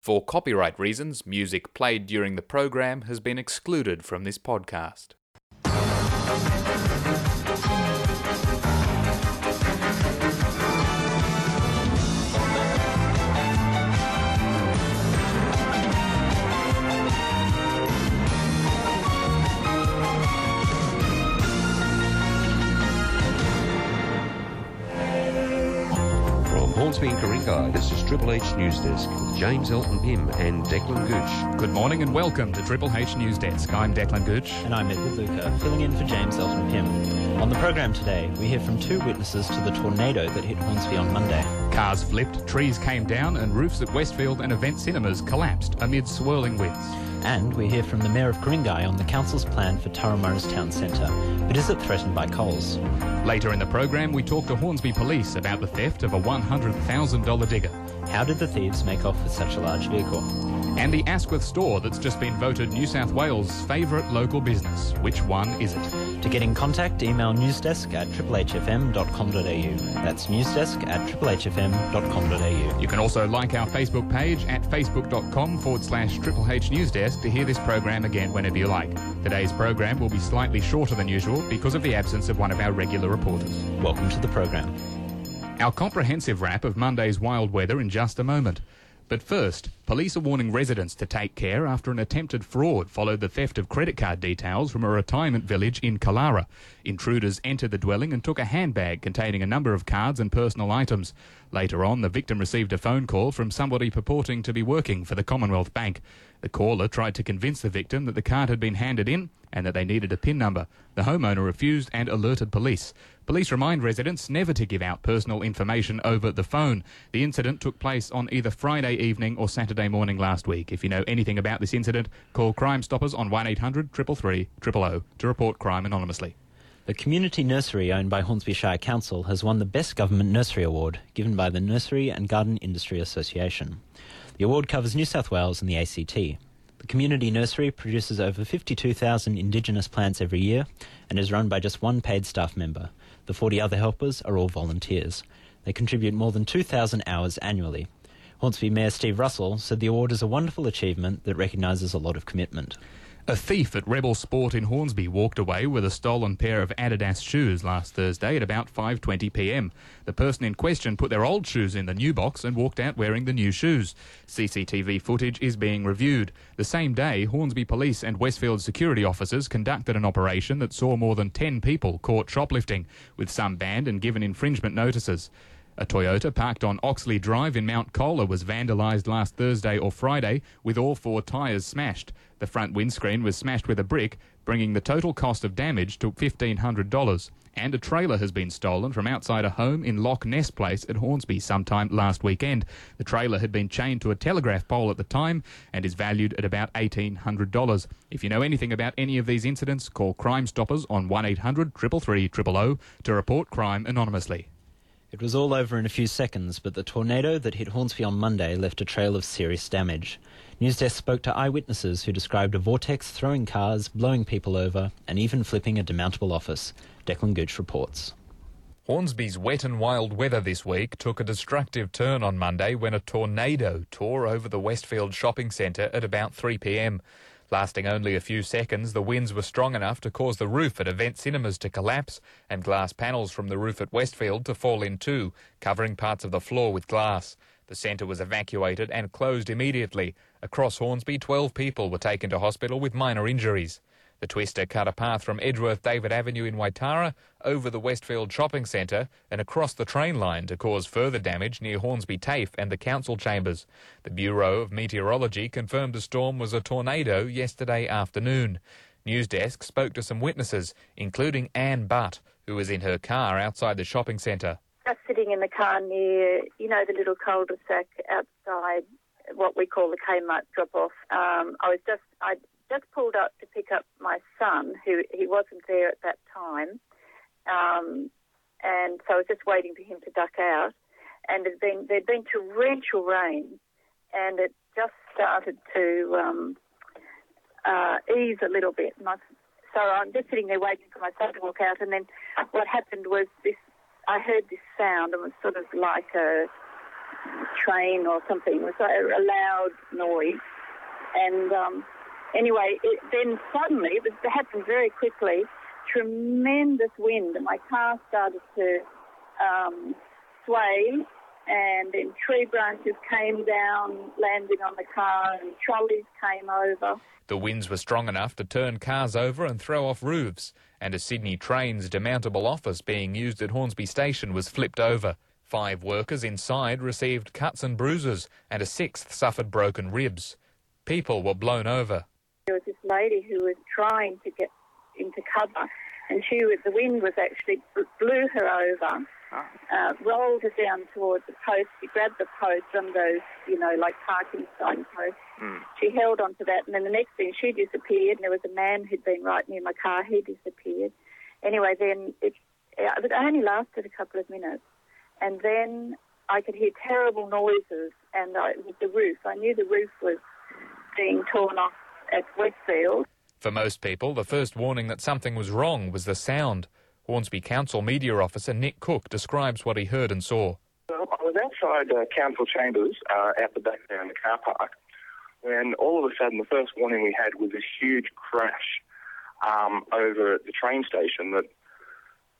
For copyright reasons, music played during the program has been excluded from this podcast. Hornsby and Ku-ring-gai, this is Triple H News Desk with James Elton Pym and Declan Gooch. Good morning and welcome to Triple H News Desk. I'm Declan Gooch. And I'm Edward Luca, filling in for James Elton Pym. On the program today, we hear from two witnesses to the tornado that hit Hornsby on Monday. Cars flipped, trees came down, and roofs at Westfield and Event Cinemas collapsed amid swirling winds. And we hear from the Mayor of Ku-ring-gai on the Council's plan for Turramurra's Town Centre, but is it threatened by Coles? Later in the program, we talk to Hornsby Police about the theft of a $100,000 digger. How did the thieves make off with such a large vehicle? And the Asquith store that's just been voted New South Wales' favourite local business. Which one is it? To get in contact, email newsdesk at triplehfm.com.au. That's newsdesk at triplehfm.com.au. You can also like our Facebook page at facebook.com forward slash Triple H News Desk to hear this program again whenever you like. Today's program will be slightly shorter than usual because of the absence of one of our regular reporters. Welcome to the program. Our comprehensive wrap of Monday's wild weather in just a moment. But first, police are warning residents to take care after an attempted fraud followed the theft of credit card details from a retirement village in Killara. Intruders entered the dwelling and took a handbag containing a number of cards and personal items. Later on, the victim received a phone call from somebody purporting to be working for the Commonwealth Bank. The caller tried to convince the victim that the card had been handed in and that they needed a PIN number. The homeowner refused and alerted police. Police remind residents never to give out personal information over the phone. The incident took place on either Friday evening or Saturday morning last week. If you know anything about this incident, call Crime Stoppers on 1800 333 000 to report crime anonymously. The community nursery owned by Hornsby Shire Council has won the Best Government Nursery Award given by the Nursery and Garden Industry Association. The award covers New South Wales and the ACT. The community nursery produces over 52,000 Indigenous plants every year and is run by just one paid staff member. The 40 other helpers are all volunteers. They contribute more than 2,000 hours annually. Hornsby Mayor Steve Russell said the award is a wonderful achievement that recognises a lot of commitment. A thief at Rebel Sport in Hornsby walked away with a stolen pair of Adidas shoes last Thursday at about 5:20 p.m. The person in question put their old shoes in the new box and walked out wearing the new shoes. CCTV footage is being reviewed. The same day, Hornsby Police and Westfield security officers conducted an operation that saw more than 10 people caught shoplifting, with some banned and given infringement notices. A Toyota parked on Oxley Drive in Mount Colah was vandalised last Thursday or Friday with all four tyres smashed. The front windscreen was smashed with a brick, bringing the total cost of damage to $1,500. And a trailer has been stolen from outside a home in Loch Ness Place at Hornsby sometime last weekend. The trailer had been chained to a telegraph pole at the time and is valued at about $1,800. If you know anything about any of these incidents, call Crime Stoppers on 1800 333 000 to report crime anonymously. It was all over in a few seconds, but the tornado that hit Hornsby on Monday left a trail of serious damage. Newsdesk spoke to eyewitnesses who described a vortex throwing cars, blowing people over, and even flipping a demountable office. Declan Gooch reports. Hornsby's wet and wild weather this week took a destructive turn on Monday when a tornado tore over the Westfield shopping centre at about 3 pm. Lasting only a few seconds, the winds were strong enough to cause the roof at Event Cinemas to collapse and glass panels from the roof at Westfield to fall in too, covering parts of the floor with glass. The centre was evacuated and closed immediately. Across Hornsby, 12 people were taken to hospital with minor injuries. The twister cut a path from Edgeworth David Avenue in Waitara over the Westfield shopping centre and across the train line to cause further damage near Hornsby TAFE and the council chambers. The Bureau of Meteorology confirmed the storm was a tornado yesterday afternoon. Newsdesk spoke to some witnesses, including Anne Butt, who was in her car outside the shopping centre. Just sitting in the car near, you know, the little cul-de-sac outside what we call the Kmart drop-off. Um, I was just, I just pulled up to pick up my son, who he wasn't there at that time, um, and so I was just waiting for him to duck out. And there'd been there'd been torrential rain, and it just started to um, uh, ease a little bit. And so I'm just sitting there waiting for my son to walk out, and then what happened was this: I heard this sound, and it was sort of like a train or something. It was a, a loud noise. And um, anyway, it, then suddenly, it, was, it happened very quickly, tremendous wind, and my car started to um, sway, and then tree branches came down, landing on the car, and trolleys came over. The winds were strong enough to turn cars over and throw off roofs, and a Sydney Trains demountable office being used at Hornsby Station was flipped over. Five workers inside received cuts and bruises, and a sixth suffered broken ribs. People were blown over. There was this lady who was trying to get into cover, and she was, the wind was actually blew her over, uh, rolled her down towards the post. She grabbed the post, of those, you know, like parking sign posts. She held onto that, and then the next thing she disappeared, and there was a man who'd been right near my car. He disappeared. Anyway, then it, it only lasted a couple of minutes, and then I could hear terrible noises, and I, with the roof, I knew the roof was being torn off at Westfield. For most people, the first warning that something was wrong was the sound. Hornsby Council media officer Nick Cook describes what he heard and saw. Well, I was outside uh, council chambers uh, out the back there in the car park when all of a sudden the first warning we had was this huge crash um, over at the train station that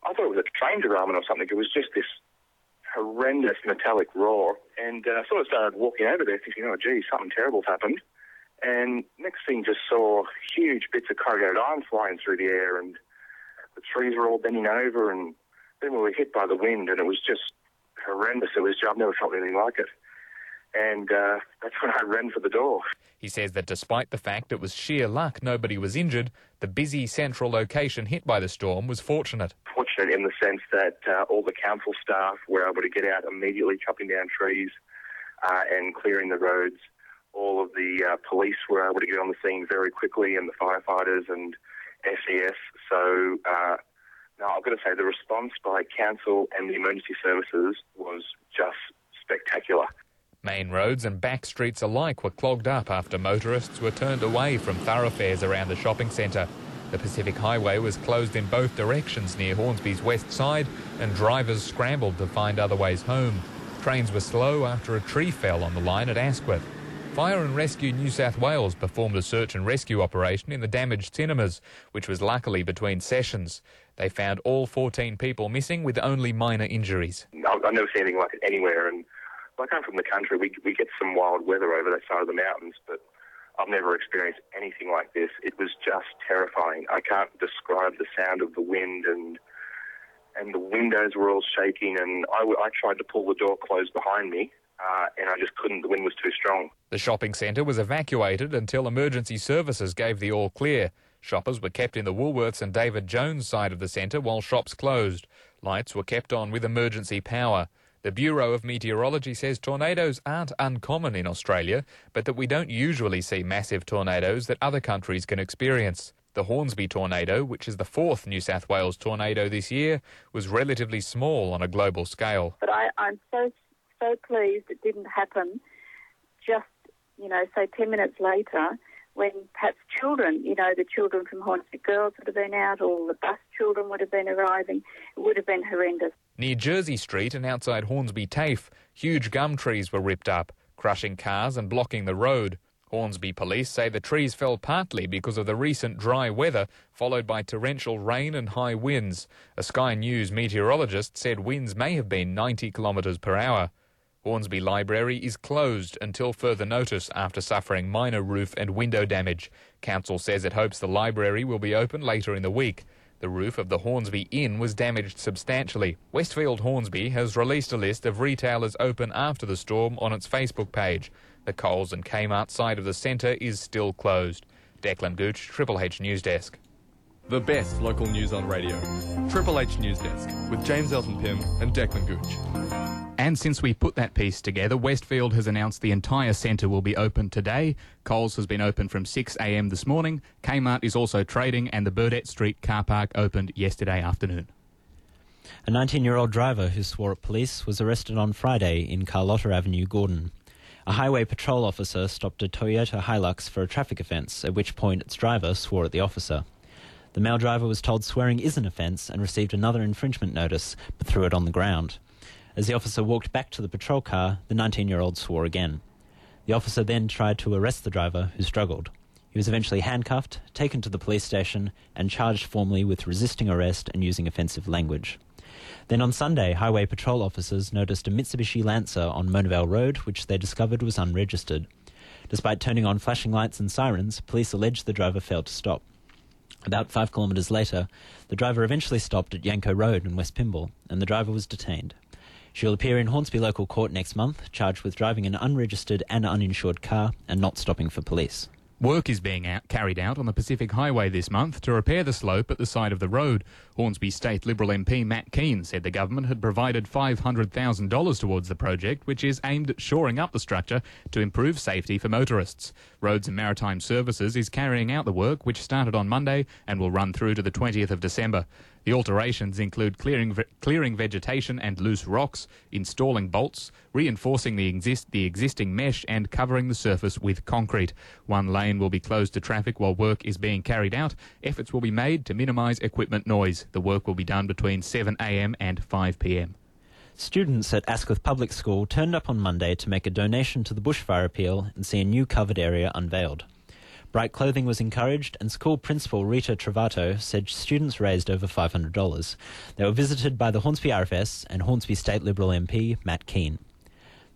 I thought it was a train derailment or something. It was just this horrendous metallic roar and uh, sort of started walking over there thinking, oh, gee, something terrible's happened. And next thing just saw huge bits of corrugated iron flying through the air and the trees were all bending over and then we were hit by the wind and it was just horrendous. It was, I've never felt anything like it. And uh, that's when I ran for the door. He says that despite the fact it was sheer luck nobody was injured, the busy central location hit by the storm was fortunate. Fortunate in the sense that uh, all the council staff were able to get out immediately, chopping down trees uh, and clearing the roads. All of the uh, police were able to get on the scene very quickly, and the firefighters and SES. So, uh, I've got to say the response by council and the emergency services was just spectacular. Main roads and back streets alike were clogged up after motorists were turned away from thoroughfares around the shopping centre. The Pacific Highway was closed in both directions near Hornsby's west side, and drivers scrambled to find other ways home. Trains were slow after a tree fell on the line at Asquith. Fire and Rescue New South Wales performed a search and rescue operation in the damaged cinemas, which was luckily between sessions. They found all 14 people missing with only minor injuries. I've never seen anything like it anywhere. And I come from the country. We we get some wild weather over that side of the mountains, but I've never experienced anything like this. It was just terrifying. I can't describe the sound of the wind and and the windows were all shaking. And I, I tried to pull the door closed behind me, uh, and I just couldn't. The wind was too strong. The shopping centre was evacuated until emergency services gave the all clear. Shoppers were kept in the Woolworths and David Jones side of the centre while shops closed. Lights were kept on with emergency power. The Bureau of Meteorology says tornadoes aren't uncommon in Australia, but that we don't usually see massive tornadoes that other countries can experience. The Hornsby tornado, which is the fourth New South Wales tornado this year, was relatively small on a global scale. But I, I'm so so pleased it didn't happen just, you know, say 10 minutes later when perhaps children, you know, the children from Hornsby Girls would have been out, or the bus children would have been arriving. It would have been horrendous. Near Jersey Street and outside Hornsby TAFE, huge gum trees were ripped up, crushing cars and blocking the road. Hornsby police say the trees fell partly because of the recent dry weather, followed by torrential rain and high winds. A Sky News meteorologist said winds may have been 90 kilometres per hour. Hornsby Library is closed until further notice after suffering minor roof and window damage. Council says it hopes the library will be open later in the week. The roof of the Hornsby Inn was damaged substantially. Westfield Hornsby has released a list of retailers open after the storm on its Facebook page. The Coles and Kmart side of the centre is still closed. Declan Gooch, Triple H News Desk. The best local news on radio. Triple H News Desk with James Elton Pym and Declan Gooch. And since we put that piece together, Westfield has announced the entire centre will be open today. Coles has been open from 6am this morning. Kmart is also trading, and the Burdett Street car park opened yesterday afternoon. A 19 year old driver who swore at police was arrested on Friday in Carlotta Avenue, Gordon. A highway patrol officer stopped a Toyota Hilux for a traffic offence, at which point its driver swore at the officer. The male driver was told swearing is an offence and received another infringement notice, but threw it on the ground. As the officer walked back to the patrol car, the 19 year old swore again. The officer then tried to arrest the driver, who struggled. He was eventually handcuffed, taken to the police station, and charged formally with resisting arrest and using offensive language. Then on Sunday, highway patrol officers noticed a Mitsubishi Lancer on Mona Vale Road, which they discovered was unregistered. Despite turning on flashing lights and sirens, police alleged the driver failed to stop. About five kilometres later, the driver eventually stopped at Yanko Road in West Pymble, and the driver was detained. She will appear in Hornsby local court next month, charged with driving an unregistered and uninsured car and not stopping for police. Work is being out, carried out on the Pacific Highway this month to repair the slope at the side of the road. Hornsby State Liberal MP Matt Kean said the government had provided $500,000 towards the project, which is aimed at shoring up the structure to improve safety for motorists. Roads and Maritime Services is carrying out the work, which started on Monday and will run through to the 20th of December. The alterations include clearing, clearing vegetation and loose rocks, installing bolts, reinforcing the, exist, the existing mesh, and covering the surface with concrete. One lane will be closed to traffic while work is being carried out. Efforts will be made to minimise equipment noise. The work will be done between 7am and 5pm. Students at Asquith Public School turned up on Monday to make a donation to the bushfire appeal and see a new covered area unveiled. Bright clothing was encouraged, and school principal Rita Travato said students raised over $500. They were visited by the Hornsby RFS and Hornsby State Liberal MP Matt Kean.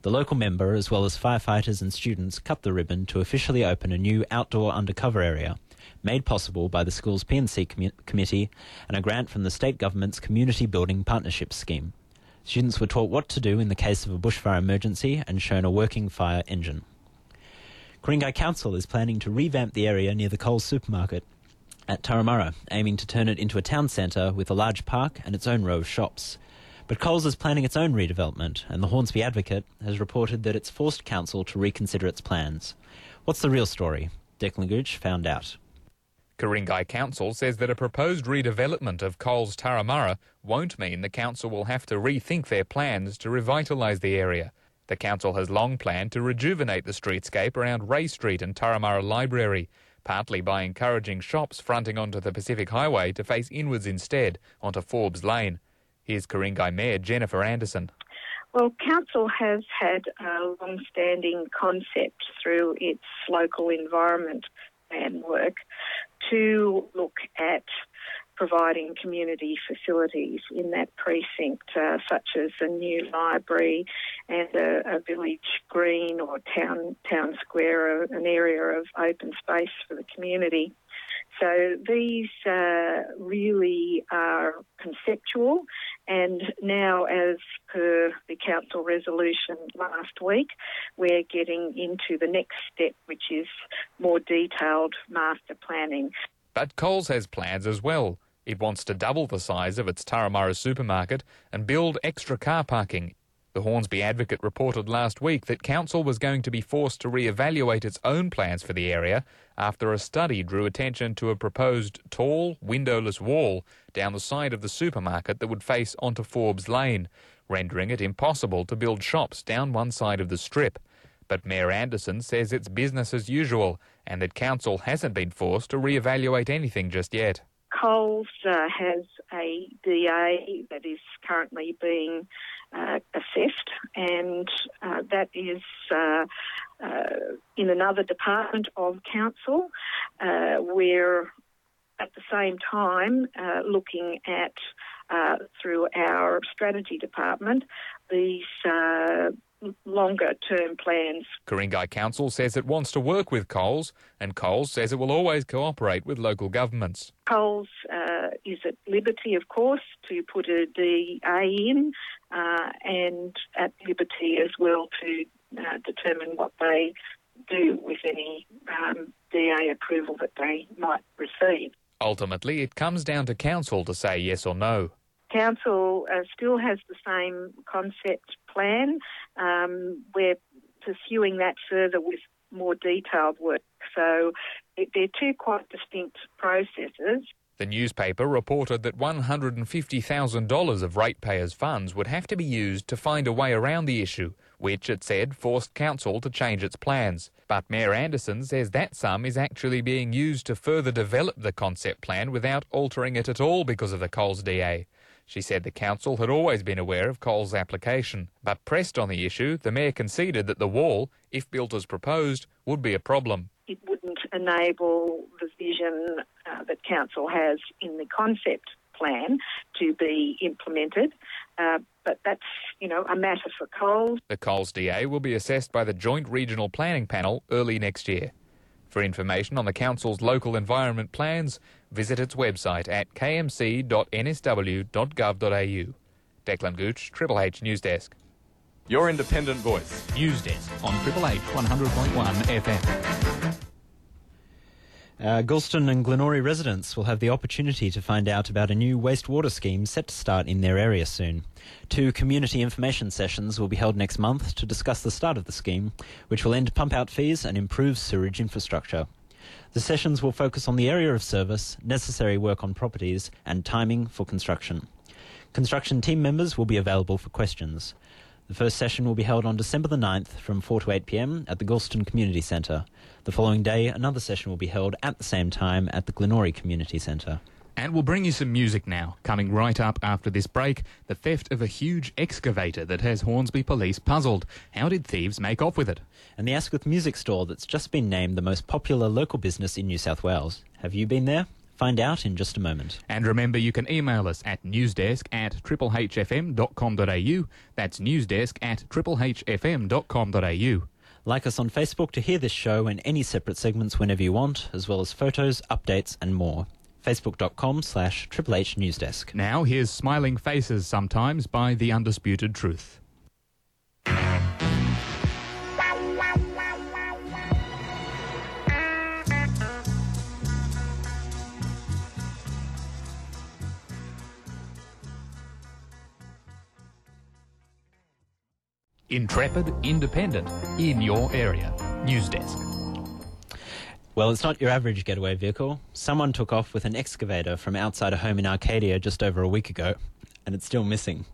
The local member, as well as firefighters and students, cut the ribbon to officially open a new outdoor undercover area, made possible by the school's P&C com- committee and a grant from the state government's Community Building Partnership Scheme. Students were taught what to do in the case of a bushfire emergency and shown a working fire engine. Ku-ring-gai Council is planning to revamp the area near the Coles supermarket at Turramurra, aiming to turn it into a town centre with a large park and its own row of shops. But Coles is planning its own redevelopment, and the Hornsby Advocate has reported that it's forced council to reconsider its plans. What's the real story? Declan Gooch found out. Ku-ring-gai Council says that a proposed redevelopment of Coles Turramurra won't mean the council will have to rethink their plans to revitalise the area. The council has long planned to rejuvenate the streetscape around Ray Street and Turramurra Library, partly by encouraging shops fronting onto the Pacific Highway to face inwards instead onto Forbes Lane. Here's Ku-ring-gai Mayor Jennifer Anderson. Well, Council has had a long standing concept through its local environment plan work to look at providing community facilities in that precinct, uh, such as a new library and a, a, village green or town town square, an area of open space for the community. So these uh, really are conceptual, and now, as per the council resolution last week, we're getting into the next step, which is more detailed master planning. But Coles has plans as well. It wants to double the size of its Turramurra supermarket and build extra car parking. The Hornsby Advocate reported last week that Council was going to be forced to re-evaluate its own plans for the area after a study drew attention to a proposed tall, windowless wall down the side of the supermarket that would face onto Forbes Lane, rendering it impossible to build shops down one side of the strip. But Mayor Anderson says it's business as usual and that Council hasn't been forced to re-evaluate anything just yet. Coles uh, has a DA that is currently being uh, assessed, and uh, that is uh, uh, in another department of council. Uh, we're at the same time looking at through our strategy department these longer term plans. Ku-ring-gai Council says it wants to work with Coles, and Coles says it will always cooperate with local governments. Coles uh, is at liberty, of course, to put a DA in, uh, and at liberty as well to uh, determine what they do with any um, DA approval that they might receive. Ultimately, it comes down to Council to say yes or no. Council uh, still has the same concept plan. Um, we're pursuing that further with more detailed work. So they're two quite distinct processes. The newspaper reported that $150,000 of ratepayers' funds would have to be used to find a way around the issue, which, it said, forced Council to change its plans. But Mayor Anderson says that sum is actually being used to further develop the concept plan without altering it at all because of the Coles DA. She said the council had always been aware of Coles' application, but pressed on the issue, the mayor conceded that the wall, if built as proposed, would be a problem. It wouldn't enable the vision uh, that council has in the concept plan to be implemented. Uh, but that's, you know, a matter for Coles. The Coles DA will be assessed by the Joint Regional Planning Panel early next year. For information on the Council's local environment plans, visit its website at kmc.nsw.gov.au. Declan Gooch, Triple H News Desk. Your independent voice. News Desk on Triple H 100.1 FM. Uh, Galston and Glenorie residents will have the opportunity to find out about a new wastewater scheme set to start in their area soon. Two community information sessions will be held next month to discuss the start of the scheme, which will end pump out fees and improve sewerage infrastructure. The sessions will focus on the area of service, necessary work on properties, and timing for construction. Construction team members will be available for questions. The first session will be held on December the 9th from 4 to 8 pm at the Galston Community Centre. The following day, another session will be held at the same time at the Glenorie Community Centre. And we'll bring you some music now. Coming right up after this break, the theft of a huge excavator that has Hornsby police puzzled. How did thieves make off with it? And the Asquith Music Store that's just been named the most popular local business in New South Wales. Have you been there? Find out in just a moment. And remember, you can email us at newsdesk at triplehfm.com.au. That's newsdesk at triplehfm.com.au. Like us on Facebook to hear this show and any separate segments whenever you want, as well as photos, updates, and more. Facebook.com slash Triple H Newsdesk. Now, here's Smiling Faces Sometimes by The Undisputed Truth. Intrepid, independent, in your area. News desk. Well, it's not your average getaway vehicle. Someone took off with an excavator from outside a home in Arcadia just over a week ago, and it's still missing.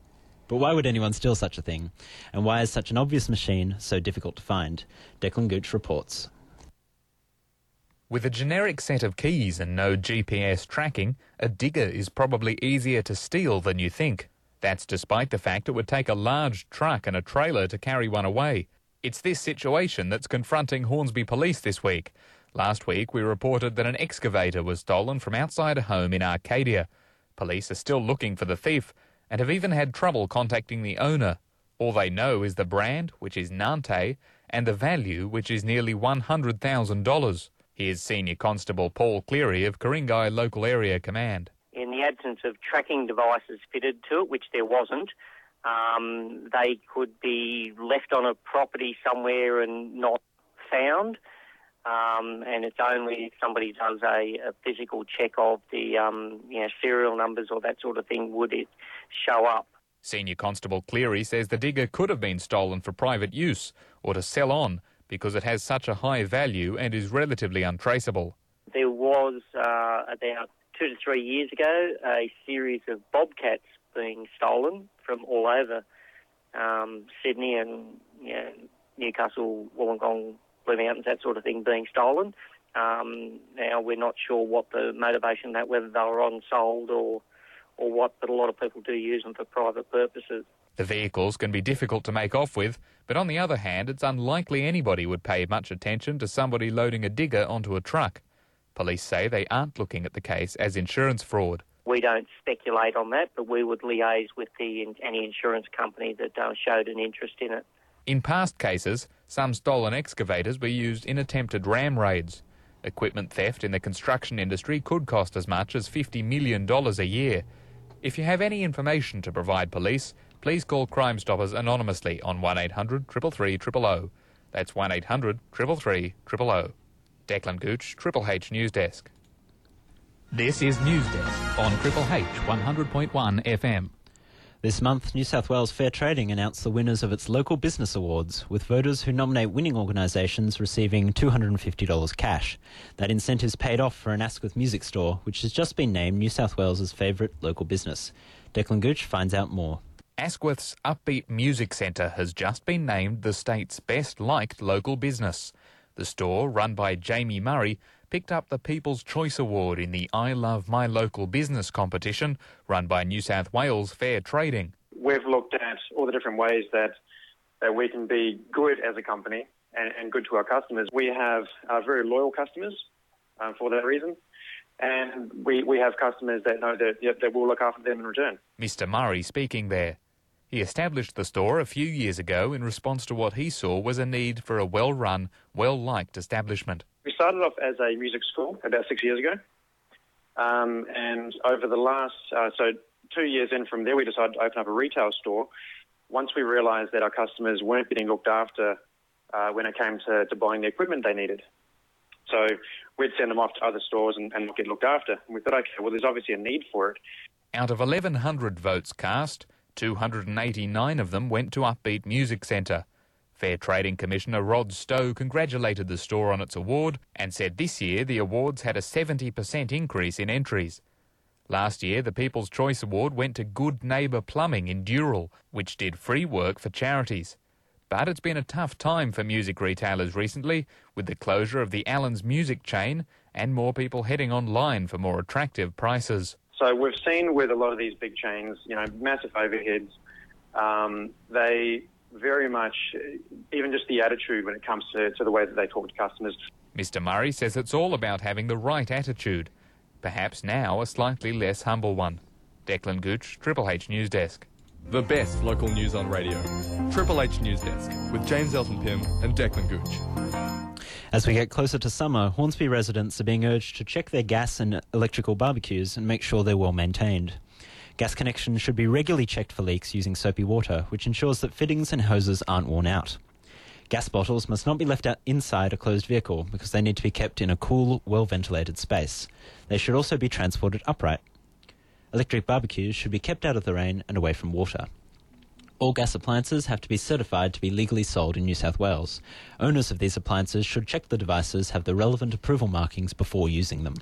But why would anyone steal such a thing? And why is such an obvious machine so difficult to find? Declan Gooch reports. With a generic set of keys and no GPS tracking, a digger is probably easier to steal than you think. That's despite the fact it would take a large truck and a trailer to carry one away. It's this situation that's confronting Hornsby Police this week. Last week, we reported that an excavator was stolen from outside a home in Arcadia. Police are still looking for the thief and have even had trouble contacting the owner. All they know is the brand, which is Nante, and the value, which is nearly $100,000. Here's Senior Constable Paul Cleary of Ku-ring-gai Local Area Command. The absence of tracking devices fitted to it, which there wasn't, um, they could be left on a property somewhere and not found. Um, and it's only if somebody does a, a physical check of the um, you know, serial numbers or that sort of thing would it show up. Senior Constable Cleary says the digger could have been stolen for private use or to sell on because it has such a high value and is relatively untraceable. There was uh, about two to three years ago a series of bobcats being stolen from all over um, Sydney and you know, Newcastle, Wollongong, Blue Mountains, that sort of thing being stolen. Um, now we're not sure what the motivation that whether they were on sold or or what, but a lot of people do use them for private purposes. The vehicles can be difficult to make off with, but on the other hand, it's unlikely anybody would pay much attention to somebody loading a digger onto a truck. Police say they aren't looking at the case as insurance fraud. We don't speculate on that, but we would liaise with the any insurance company that uh, showed an interest in it. In past cases, some stolen excavators were used in attempted ram raids. Equipment theft in the construction industry could cost as much as $50 million a year. If you have any information to provide police, please call Crime Stoppers anonymously on 1800 333 000. That's 1800 333 000. Declan Gooch, Triple H News Desk. This is News Desk on Triple H 100.1 FM. This month, New South Wales Fair Trading announced the winners of its Local Business Awards, with voters who nominate winning organisations receiving $250 cash. That incentive's paid off for an Asquith music store, which has just been named New South Wales' favourite local business. Declan Gooch finds out more. Asquith's Upbeat Music Centre has just been named the state's best liked local business. The store, run by Jamie Murray, picked up the People's Choice Award in the I Love My Local Business competition run by New South Wales Fair Trading. We've looked at all the different ways that, that we can be good as a company and, and good to our customers. We have uh, very loyal customers um, for that reason. And we, we have customers that know that, that we'll look after them in return. Mr. Murray speaking there. He established the store a few years ago in response to what he saw was a need for a well run, well liked establishment. We started off as a music school about six years ago. Um, and over the last, uh, so two years in from there, we decided to open up a retail store. Once we realised that our customers weren't getting looked after uh, when it came to, to buying the equipment they needed. So we'd send them off to other stores and, and get looked after. And we thought, okay, well, there's obviously a need for it. Out of 1,100 votes cast, 289 of them went to Upbeat Music Centre. Fair Trading Commissioner Rod Stowe congratulated the store on its award and said this year the awards had a 70% increase in entries. Last year, the People's Choice Award went to Good Neighbour Plumbing in Dural, which did free work for charities. But it's been a tough time for music retailers recently, with the closure of the Allans music chain and more people heading online for more attractive prices. So we've seen with a lot of these big chains, you know, massive overheads, um, they very much, even just the attitude when it comes to, to the way that they talk to customers. Mr. Murray says it's all about having the right attitude, perhaps now a slightly less humble one. Declan Gooch, Triple H News Desk. The best local news on radio. Triple H News Desk with James Elton Pym and Declan Gooch. As we get closer to summer, Hornsby residents are being urged to check their gas and electrical barbecues and make sure they're well maintained. Gas connections should be regularly checked for leaks using soapy water, which ensures that fittings and hoses aren't worn out. Gas bottles must not be left inside a closed vehicle because they need to be kept in a cool, well ventilated space. They should also be transported upright. Electric barbecues should be kept out of the rain and away from water. All gas appliances have to be certified to be legally sold in New South Wales. Owners of these appliances should check the devices have the relevant approval markings before using them.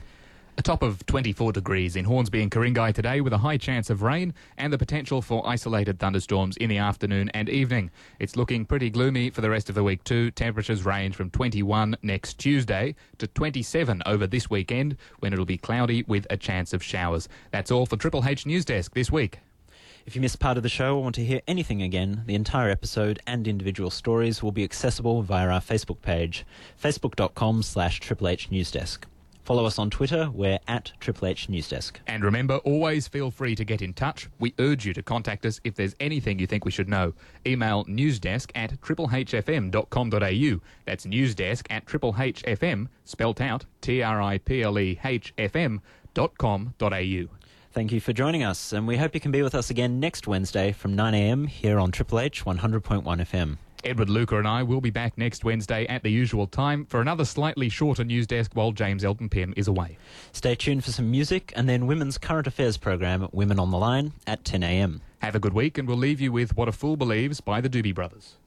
A top of 24 degrees in Hornsby and Ku-ring-gai today with a high chance of rain and the potential for isolated thunderstorms in the afternoon and evening. It's looking pretty gloomy for the rest of the week too. Temperatures range from 21 next Tuesday to 27 over this weekend when it'll be cloudy with a chance of showers. That's all for Triple H News Desk this week. If you missed part of the show or want to hear anything again, the entire episode and individual stories will be accessible via our Facebook page, facebook.com slash Triple H Newsdesk. Follow us on Twitter. We're at Triple H Newsdesk. And remember, always feel free to get in touch. We urge you to contact us if there's anything you think we should know. Email newsdesk at triplehfm.com.au. That's newsdesk at triplehfm, spelt out T-R-I-P-L-E-H-F-M dot com dot au. Thank you for joining us, and we hope you can be with us again next Wednesday from 9am here on Triple H 100.1 FM. Edward Luca and I will be back next Wednesday at the usual time for another slightly shorter news desk while James Elton Pym is away. Stay tuned for some music and then Women's Current Affairs program, Women on the Line, at 10am. Have a good week, and we'll leave you with What a Fool Believes by the Doobie Brothers.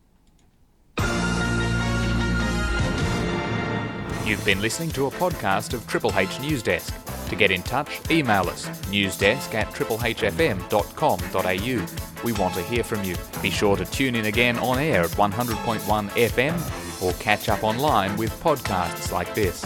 You've been listening to a podcast of Triple H News Desk. To get in touch, email us newsdesk at triplehfm.com.au. We want to hear from you. Be sure to tune in again on air at 100.1 FM or catch up online with podcasts like this.